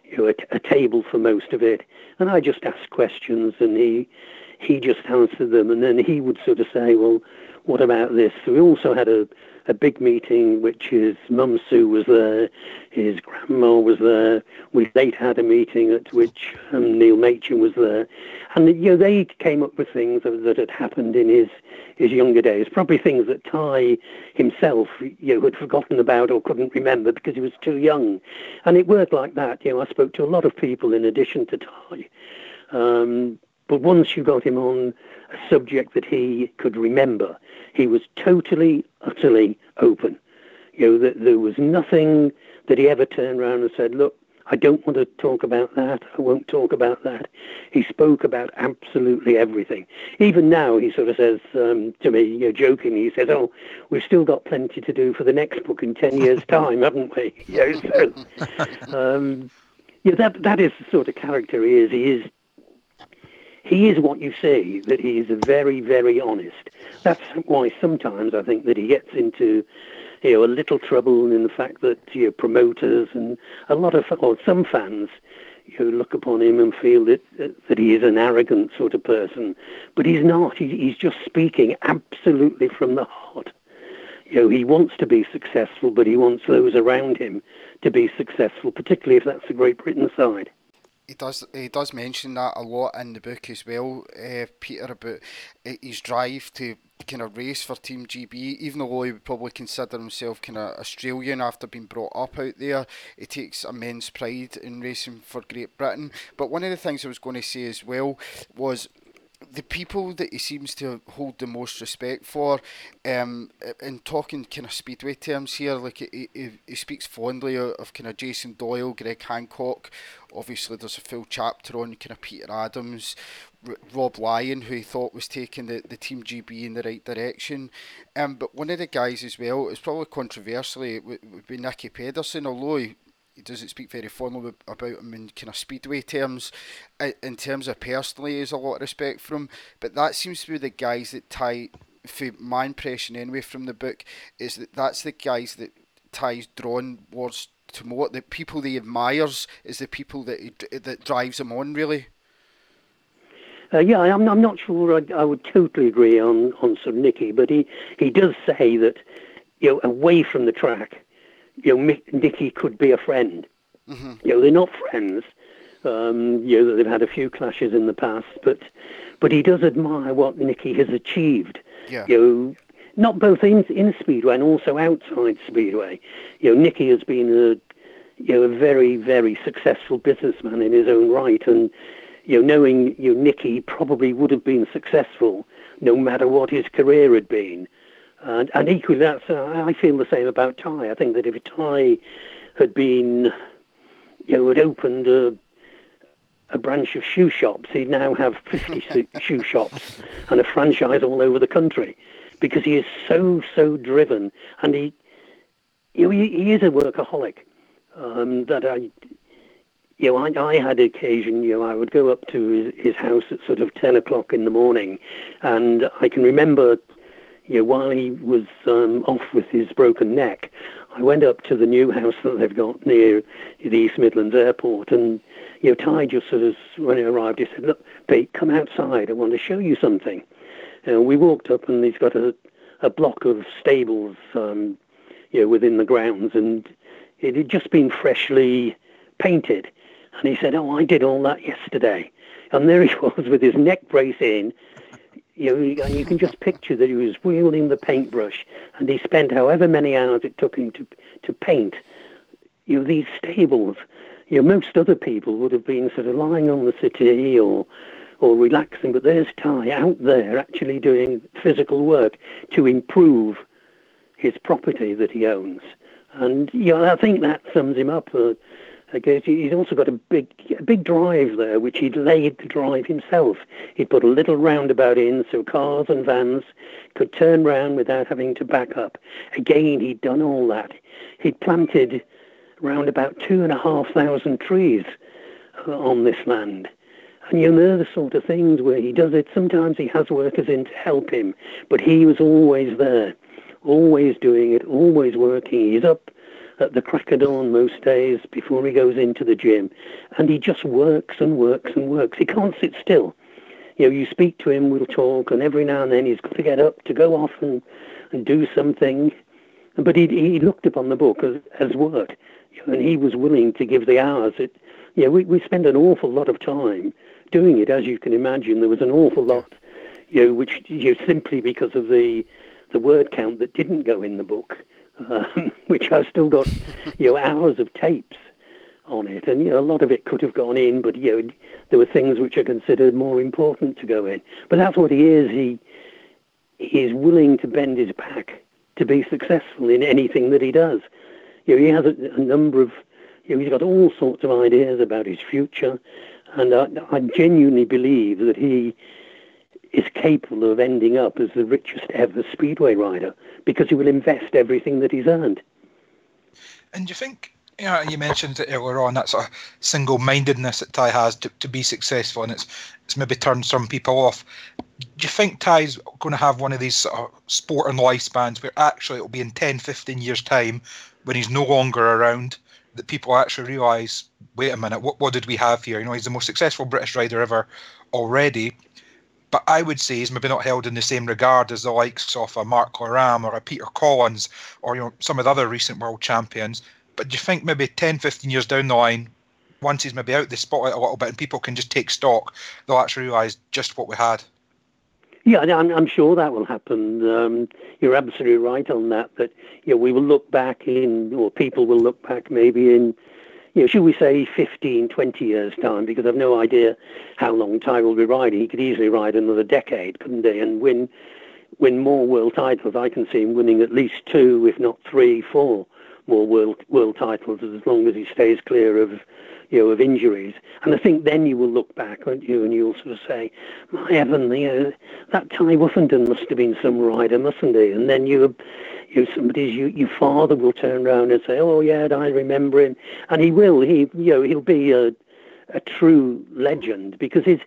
you know, a, a table for most of it, and I just asked questions, and he he just answered them, and then he would sort of say, well, what about this? So we also had a a big meeting, which his mum Sue was there, his grandma was there. We later had a meeting at which um, Neil Machin was there, and you know they came up with things that, that had happened in his his younger days, probably things that Tai himself you know had forgotten about or couldn't remember because he was too young, and it worked like that. You know, I spoke to a lot of people in addition to Tai. Um, but once you got him on a subject that he could remember, he was totally, utterly open. You know, that there was nothing that he ever turned around and said, look, I don't want to talk about that. I won't talk about that. He spoke about absolutely everything. Even now, he sort of says um, to me, you know, joking, he says, "Oh, we've still got plenty to do for the next book in ten years' time, haven't we?" You know, so, um, yeah, that that is the sort of character he is. He is he is what you see, that he is very, very honest. That's why sometimes I think that he gets into you know, a little trouble in the fact that you know, promoters and a lot of, or some fans, you know, look upon him and feel that that he is an arrogant sort of person, but he's not. He, he's just speaking absolutely from the heart. You know, he wants to be successful, but he wants those around him to be successful, particularly if that's the Great Britain side he does he does mention that a lot in the book as well, uh, Peter, about his drive to kind of race for Team GB. Even though he would probably consider himself kind of Australian after being brought up out there, he takes immense pride in racing for Great Britain. But one of the things I was going to say as well was the people that he seems to hold the most respect for, um, in talking kind of speedway terms here, like he, he, he speaks fondly of, kind of Jason Doyle, Greg Hancock. Obviously, there's a full chapter on kind of Peter Adams, R- Rob Lyon, who he thought was taking the, the Team GB in the right direction. Um, but one of the guys as well, it's probably controversially, would be Nicki Pedersen, although he, he doesn't speak very fondly about him in kind of speedway terms. In terms of personally, has a lot of respect for him. But that seems to be the guys that Tai, for my impression anyway from the book, is that that's the guys that Tai's drawn towards to what the people he admires is the people that he, that drives him on really. Uh, yeah, I'm, I'm not sure I, I would totally agree on, on Sir Nicki, but he, he does say that, you know, away from the track, you know, Nicki could be a friend. Mm-hmm. You know, they're not friends. Um, you know, they've had a few clashes in the past, but but he does admire what Nicki has achieved. Yeah. You know, not both in in Speedway and also outside Speedway. You know, Nicki has been a you know a very very successful businessman in his own right, and you know, knowing you know, Nicki probably would have been successful no matter what his career had been. And, and equally, that's uh, I feel the same about Tai. I think that if Tai had been, you know, had opened a, a branch of shoe shops, he'd now have 50 shoe shops and a franchise all over the country, because he is so so driven, and he, you know, he, he is a workaholic. Um, that I, you know, I, I had occasion, you know, I would go up to his, his house at sort of 10 o'clock in the morning, and I can remember you know, while he was um, off with his broken neck, I went up to the new house that they've got near the East Midlands Airport, and you know, Tai just sort of when he arrived, he said, "Look, Pete, come outside. I want to show you something." And we walked up, and he's got a a block of stables, um, you know, within the grounds, and it had just been freshly painted. And he said, "Oh, I did all that yesterday." And there he was with his neck brace in, you know, and you can just picture that he was wielding the paintbrush, and he spent however many hours it took him to to paint. You know, these stables. You know, most other people would have been sort of lying on the city or or relaxing, but there's Tai out there actually doing physical work to improve his property that he owns. And you know, I think that sums him up. Uh, Okay, he's also got a big, a big drive there, which he'd laid the drive himself. He'd put a little roundabout in so cars and vans could turn round without having to back up. Again, he'd done all that. He'd planted round about two and a half thousand trees uh, on this land. And you know, the sort of things where he does it. Sometimes he has workers in to help him, but he was always there, always doing it, always working. He's up at the crack of dawn most days before he goes into the gym. And he just works and works and works. He can't sit still. You know, you speak to him, we'll talk, and every now and then he's got to get up to go off and, and do something. But he, he looked upon the book as, as work, and he was willing to give the hours. It, you know, we, we spend an awful lot of time doing it, as you can imagine. There was an awful lot, you know, which you know, simply because of the the word count that didn't go in the book um, which I've still got, you know, hours of tapes on it, and you know, a lot of it could have gone in, but you know, there were things which are considered more important to go in. But that's what he is. He he is willing to bend his back to be successful in anything that he does. You know, he has a, a number of You know, he's got all sorts of ideas about his future, and I, I genuinely believe that he is capable of ending up as the richest ever speedway rider because he will invest everything that he's earned. And do you think, you know, you mentioned it earlier on that sort of single-mindedness that Tai has to, to be successful, and it's it's maybe turned some people off. Do you think Tai's going to have one of these sort of sport and lifespans where actually it'll be in 10, 15 years' time when he's no longer around that people actually realise, wait a minute, what, what did we have here? You know, he's the most successful British rider ever already, but I would say he's maybe not held in the same regard as the likes of a Mark Loram or a Peter Collins or you know some of the other recent world champions. But do you think maybe 10, 15 years down the line, once he's maybe out the spotlight a little bit and people can just take stock, they'll actually realise just what we had? Yeah, I'm, I'm sure that will happen. Um, you're absolutely right on that. That you know, we will look back in, or people will look back maybe in you know, should we say 15, 20 years' time, because I've no idea how long Tai will be riding. He could easily ride another decade, couldn't he, and win win more world titles. I can see him winning at least two, if not three, four more world world titles as long as he stays clear of you know of injuries. And I think then you will look back, won't you, and you'll sort of say, "My heaven, you know, that Tai Woffinden must have been some rider, mustn't he?" And then you you know, somebody's you, your father will turn around and say, "Oh yeah, I remember him," and he will. He you know he'll be a a true legend because his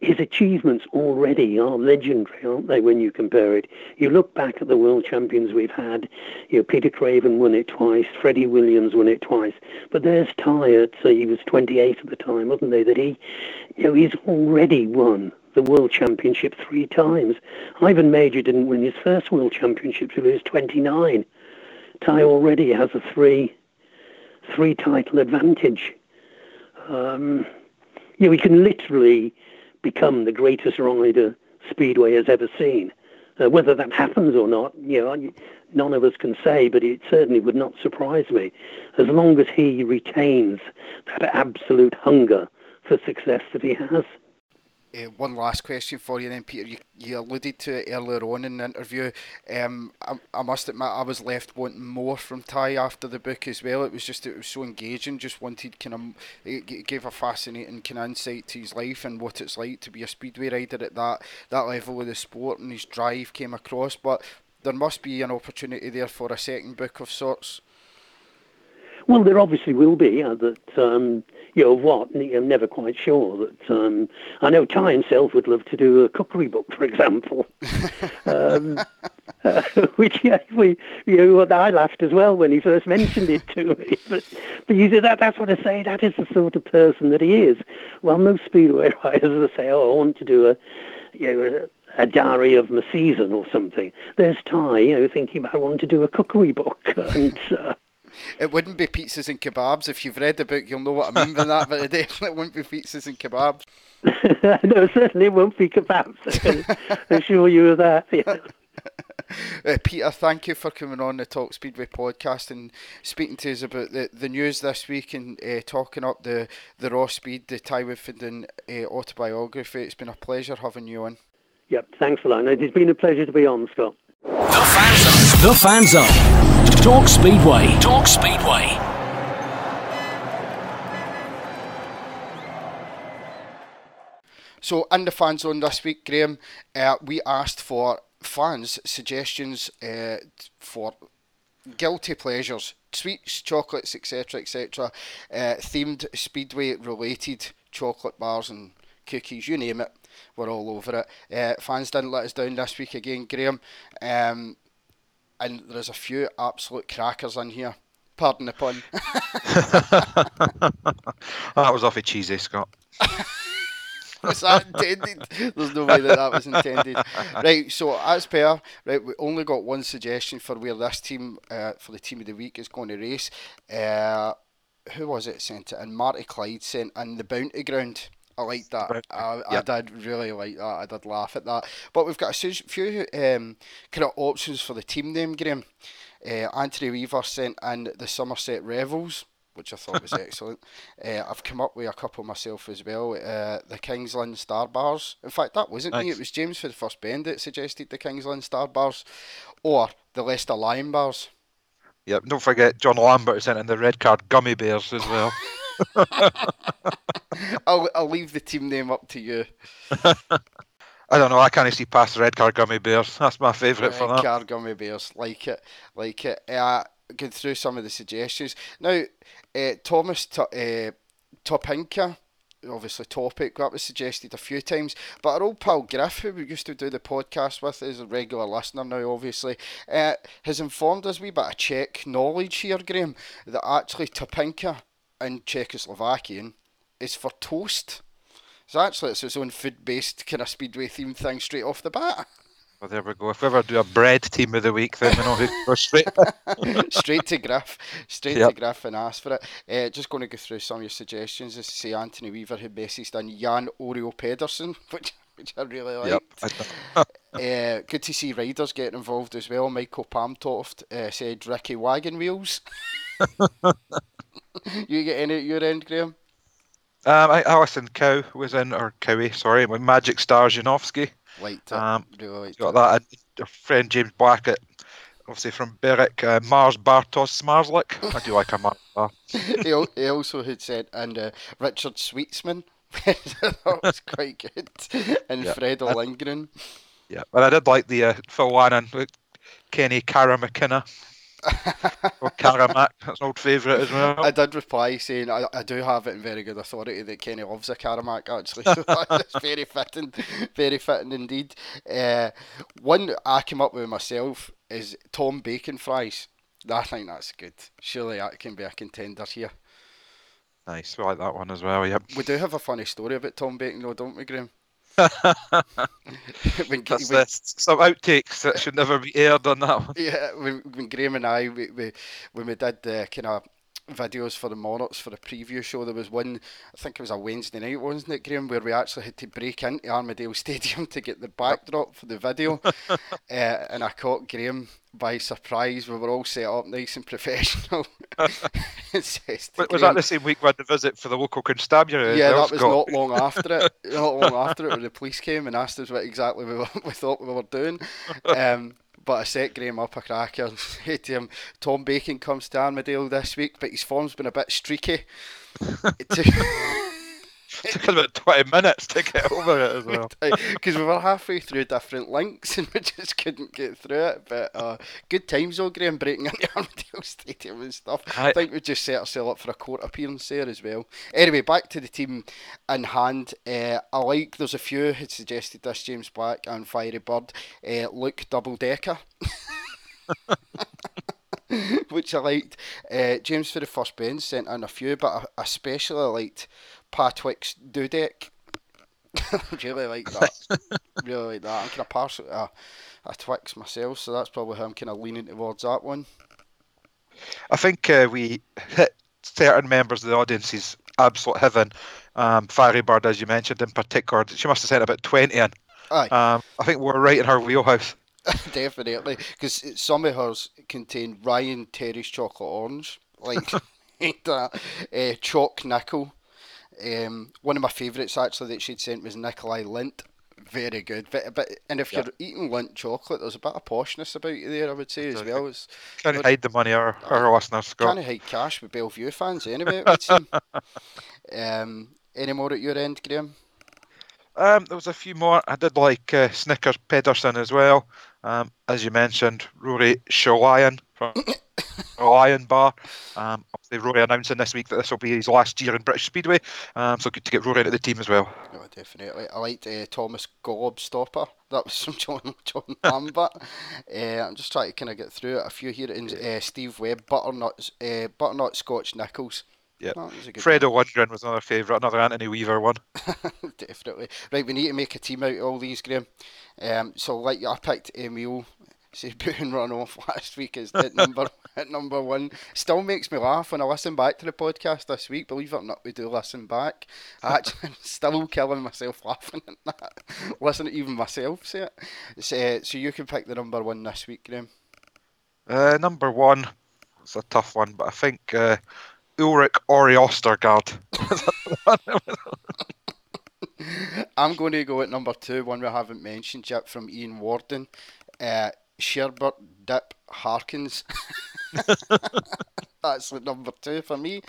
his achievements already are legendary, aren't they? When you compare it, you look back at the world champions we've had. You know, Peter Craven won it twice, Freddie Williams won it twice, but there's Tai at so he was 28 at the time, wasn't he? That he, you know, he's already won the World Championship three times. Ivan Mauger didn't win his first World Championship till he was 29. Tai already has a three three title advantage. Um, you know, he can literally become the greatest rider Speedway has ever seen. Uh, whether that happens or not, you know, none of us can say, but it certainly would not surprise me, as long as he retains that absolute hunger for success that he has. Uh, one last question for you then, Peter. You, you alluded to it earlier on in the interview. Um, I, I must admit, I was left wanting more from Tai after the book as well. It was just, it was so engaging. Just wanted kind of, it gave a fascinating kind of insight to his life and what it's like to be a speedway rider at that that level of the sport, and his drive came across. But there must be an opportunity there for a second book of sorts. Well, there obviously will be uh, that. Um, you know what? I'm never quite sure that. Um, I know Tai himself would love to do a cookery book, for example, um, uh, which yeah, we, you know, I laughed as well when he first mentioned it to me. But, but you see, that that's what I say. That is the sort of person that he is. Well, most speedway riders say, "Oh, I want to do a, you know." A, a diary of my season or something. There's Tai, you know, thinking about wanting to do a cookery book, and uh, it wouldn't be pizzas and kebabs. If you've read the book, you'll know what I mean by that, but it definitely wouldn't be pizzas and kebabs. no, certainly won't be kebabs. I assure you of that. Yeah. Uh, Peter, thank you for coming on the Talk Speedway podcast and speaking to us about the, the news this week and uh, talking up the, the Raw Speed, the Tai Woffinden uh, autobiography. It's been a pleasure having you on. Yep, thanks a lot. It's been a pleasure to be on, Scott. The Fan Zone. The Fan Zone. Talk Speedway. Talk Speedway. So, in the fan zone this week, Graham, uh, we asked for fans' suggestions uh, for guilty pleasures, sweets, chocolates, etc., etc., uh, themed speedway related chocolate bars and cookies, you name it we're all over it. Uh, fans didn't let us down this week again, Graham. Um, and there's a few absolute crackers in here. Pardon the pun. that was off awfully cheesy, Scott. was that intended? There's no way that that was intended. Right, so as per, right, we only got one suggestion for where this team, uh, for the team of the week, is going to race. Uh, who was it sent it? And Marty Clyde sent in the Bounty Ground. I like that. I, yep. I did really like that. I did laugh at that. But we've got a few um, kind of options for the team name, Graham. Uh, Anthony Weaver sent in the Somerset Revels, which I thought was excellent. Uh, I've come up with a couple myself as well. Uh, the King's Lynn Star Bars. In fact, that wasn't nice. me. It was James for the first bend that suggested the King's Lynn Star Bars, or the Leicester Lion Bars. Yep. Don't forget John Lambert sent in the red card gummy bears as well. I'll I'll leave the team name up to you. I don't know. I can't see past red card gummy bears. That's my favourite for Red that. card gummy bears, like it, like it. Uh, going through some of the suggestions now. Uh, Thomas T- uh, Topinka, obviously topic that was suggested a few times, but our old pal Griff, who we used to do the podcast with, is a regular listener now. Obviously, uh, has informed us we bit of Czech knowledge here, Graham, that actually Topinka in Czechoslovakian is for toast. So actually, it's its own food-based kind of speedway theme thing straight off the bat. Well, there we go. If we ever do a bread team of the week, then we know who goes straight. straight to Griff, straight Yep. to Griff and ask for it. Uh, just going to go through some of your suggestions. Is say Anthony Weaver who messaged on Jan Oreo Pedersen, which which I really like. yep. Uh, good to see riders getting involved as well. Michael Palm Toft uh, said Ricky Wagon Wheels. you get any at your end, Graham? Um, I, Alison Cow was in, or Cowie, sorry, with Magic Stars Janowski. Liked it. Um, really Got that. And our friend James Blackett, obviously from Berwick, uh, Mars Bartosz Zmarzlik. I do like a Mars Bar. he, he also had said, and uh, Richard Sweetsman. that was quite good. And Yeah. Fred Lindgren. Yeah, but I did like the uh, Phil Lannon with Kenny Cara McKenna. or Caramac, that's an old favourite as well. I did reply saying I, I do have it in very good authority that Kenny loves a Caramac actually. So that's very fitting, very fitting indeed. Uh, one I came up with myself is Tom Bacon fries. I think that's good. Surely that can be a contender here. Nice, we like that one as well. Yep. We do have a funny story about Tom Bacon though, don't we, Graham? when, That's when- some outtakes that should never be aired on that one. Yeah, when, when Graham and I, we, we when we did the kind of videos for the Monarchs for the preview show, there was one, I think it was a Wednesday night, wasn't it, Graham, where we actually had to break into Armadale Stadium to get the backdrop for the video. uh, and I caught Graham by surprise. We were all set up nice and professional. Was Graham- that the same week we had the visit for the local constabulary? yeah, that was not long after it. Not long after it, when the police came and asked us what exactly we, were, we thought we were doing. Um, but I set Graham up a cracker and said to him, Tom Bacon comes to Armadale this week, but his form's been a bit streaky. It took- us about 20 minutes to get over it as well. Because we were halfway through different links and we just couldn't get through it. But uh, good times though, Graham, breaking into Armadale Stadium and stuff. I Aye. think we just set ourselves up for a court appearance there as well. Anyway, back to the team in hand. Uh, I like, there's a few had suggested this, James Black and Fiery Bird. Uh, Luke Double Decker. Which I liked. Uh, James for the first Ben sent in a few, but I I especially liked Patwick's Dudek. really like that. really like that. I'm kind of partial to a, a Twix myself, so that's probably how I'm kind of leaning towards that one. I think uh, we hit certain members of the audience's absolute heaven. Um, Fiery Bird, as you mentioned, in particular, she must have sent about 20 in. Aye, Um, I think we're right in her wheelhouse. definitely. Because some of hers contain Ryan Terry's chocolate orange, like like that. Uh, Chalk Nickel. Um, one of my favourites actually that she'd sent was Nikolai Lindt. Very good. But, but and if you're eating Lindt chocolate, there's a bit of poshness about you there. I would say as well. It's, Can't But- hide the money, or our, our listeners, Scott. Can't hide cash with Bellevue fans anyway, it would seem. um, any more at your end, Graham? Um, there was a few more. I did like uh, Snickers Pedersen as well. Um, as you mentioned, Rory Schlein from Lion Bar. Um, obviously, Rory announcing this week that this will be his last year in British Speedway. Um, so good to get Rory into the team as well. Oh, definitely. I liked uh, Thomas Gobstopper. That was from John John Lambert. uh, I'm just trying to kind of get through it. A few here. In, uh, Steve Webb, Butternut, uh, Butternut Scotch Nichols. Yep. That was a good Fredo Lindgren was another favourite, another Anthony Weaver one. one. Definitely. Right, we need to make a team out of all these, Graham. Um, so, like, I picked Emil. Say Boone run off last week is at number at number one. Still makes me laugh when I listen back to the podcast this week. Believe it or not, we do listen back. I actually still killing myself laughing at that. Listen to even myself say it. So, so you can pick the number one this week, Graham. Uh, number one, it's a tough one, but I think uh, Ulrich Ori Ostergaard. I'm going to go at number two, one we haven't mentioned yet from Ian Warden. Uh, Sherbert Dip Harkins. That's the number two for me.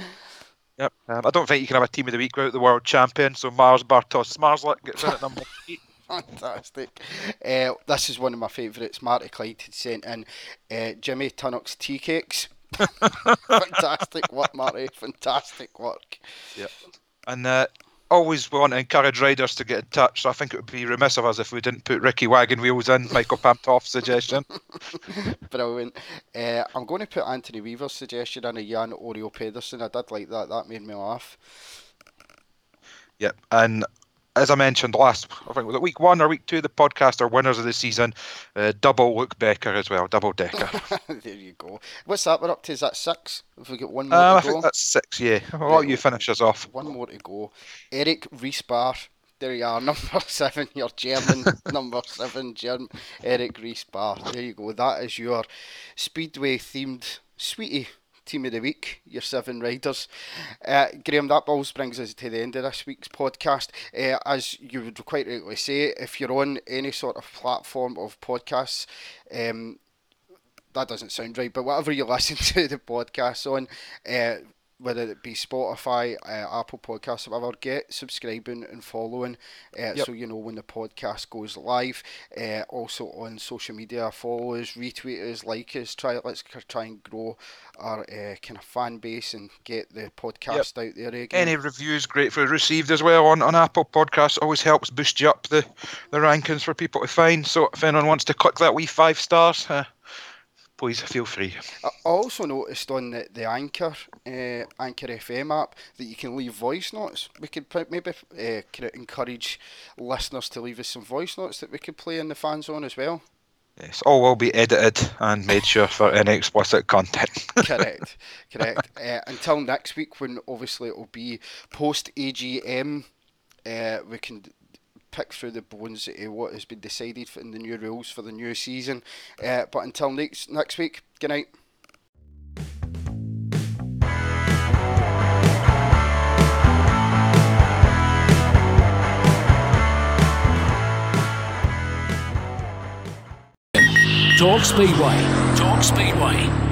Yep. Um, I don't think you can have a team of the week without the world champion. So Mars Bartosz Zmarzlik gets in at number eight. Fantastic. Uh, this is one of my favourites. Marty Clyde had sent in uh, Jimmy Tunnock's tea cakes. Fantastic work, Marty. Fantastic work. Yep. And uh, always want to encourage riders to get in touch. So I think it would be remiss of us if we didn't put Ricky Wagon Wheels in, Michael Palm Toft's suggestion. Brilliant. Uh, I'm going to put Anthony Weaver's suggestion in a Jan Oreo Pedersen. I did like that. That made me laugh. Yep. And as I mentioned last, I think was it week one or week two, the podcast are winners of the season. Uh, double Luke Becker as well, double decker. there you go. What's that? We're up to is that six? If we get one more Uh, I to go. think that's six, yeah. I'll let you finish us off. One more to go. Eric Riesbar. There you are, number seven, your German number seven, German Eric Riesbar. There you go. That is your Speedway themed sweetie team of the week, your seven riders. Uh, Graham, that balls brings us to the end of this week's podcast. Uh, as you would quite rightly say, if you're on any sort of platform of podcasts, um, that doesn't sound right, but whatever you listen to the podcast on, uh, whether it be Spotify, uh, Apple Podcasts, or whatever, get subscribing and following uh, Yep. so you know when the podcast goes live. Uh, also on social media, follow us, retweet us, like us. Try let's try and grow our uh, kind of fan base and get the podcast out there again. Any reviews gratefully received as well on, on Apple Podcasts always helps boost you up the, the rankings for people to find. So if anyone wants to click that wee five stars, please feel free. I also noticed on the, the Anchor uh, Anchor FM app that you can leave voice notes. We could maybe uh, encourage listeners to leave us some voice notes that we could play in the fan zone as well. Yes, all will be edited and made sure for any explicit content. correct, correct. Uh, until next week, when obviously it will be post AGM, uh, we can pick through the bones of what has been decided in the new rules for the new season. Uh, but until next next week, good night. Talk Speedway. Talk Speedway.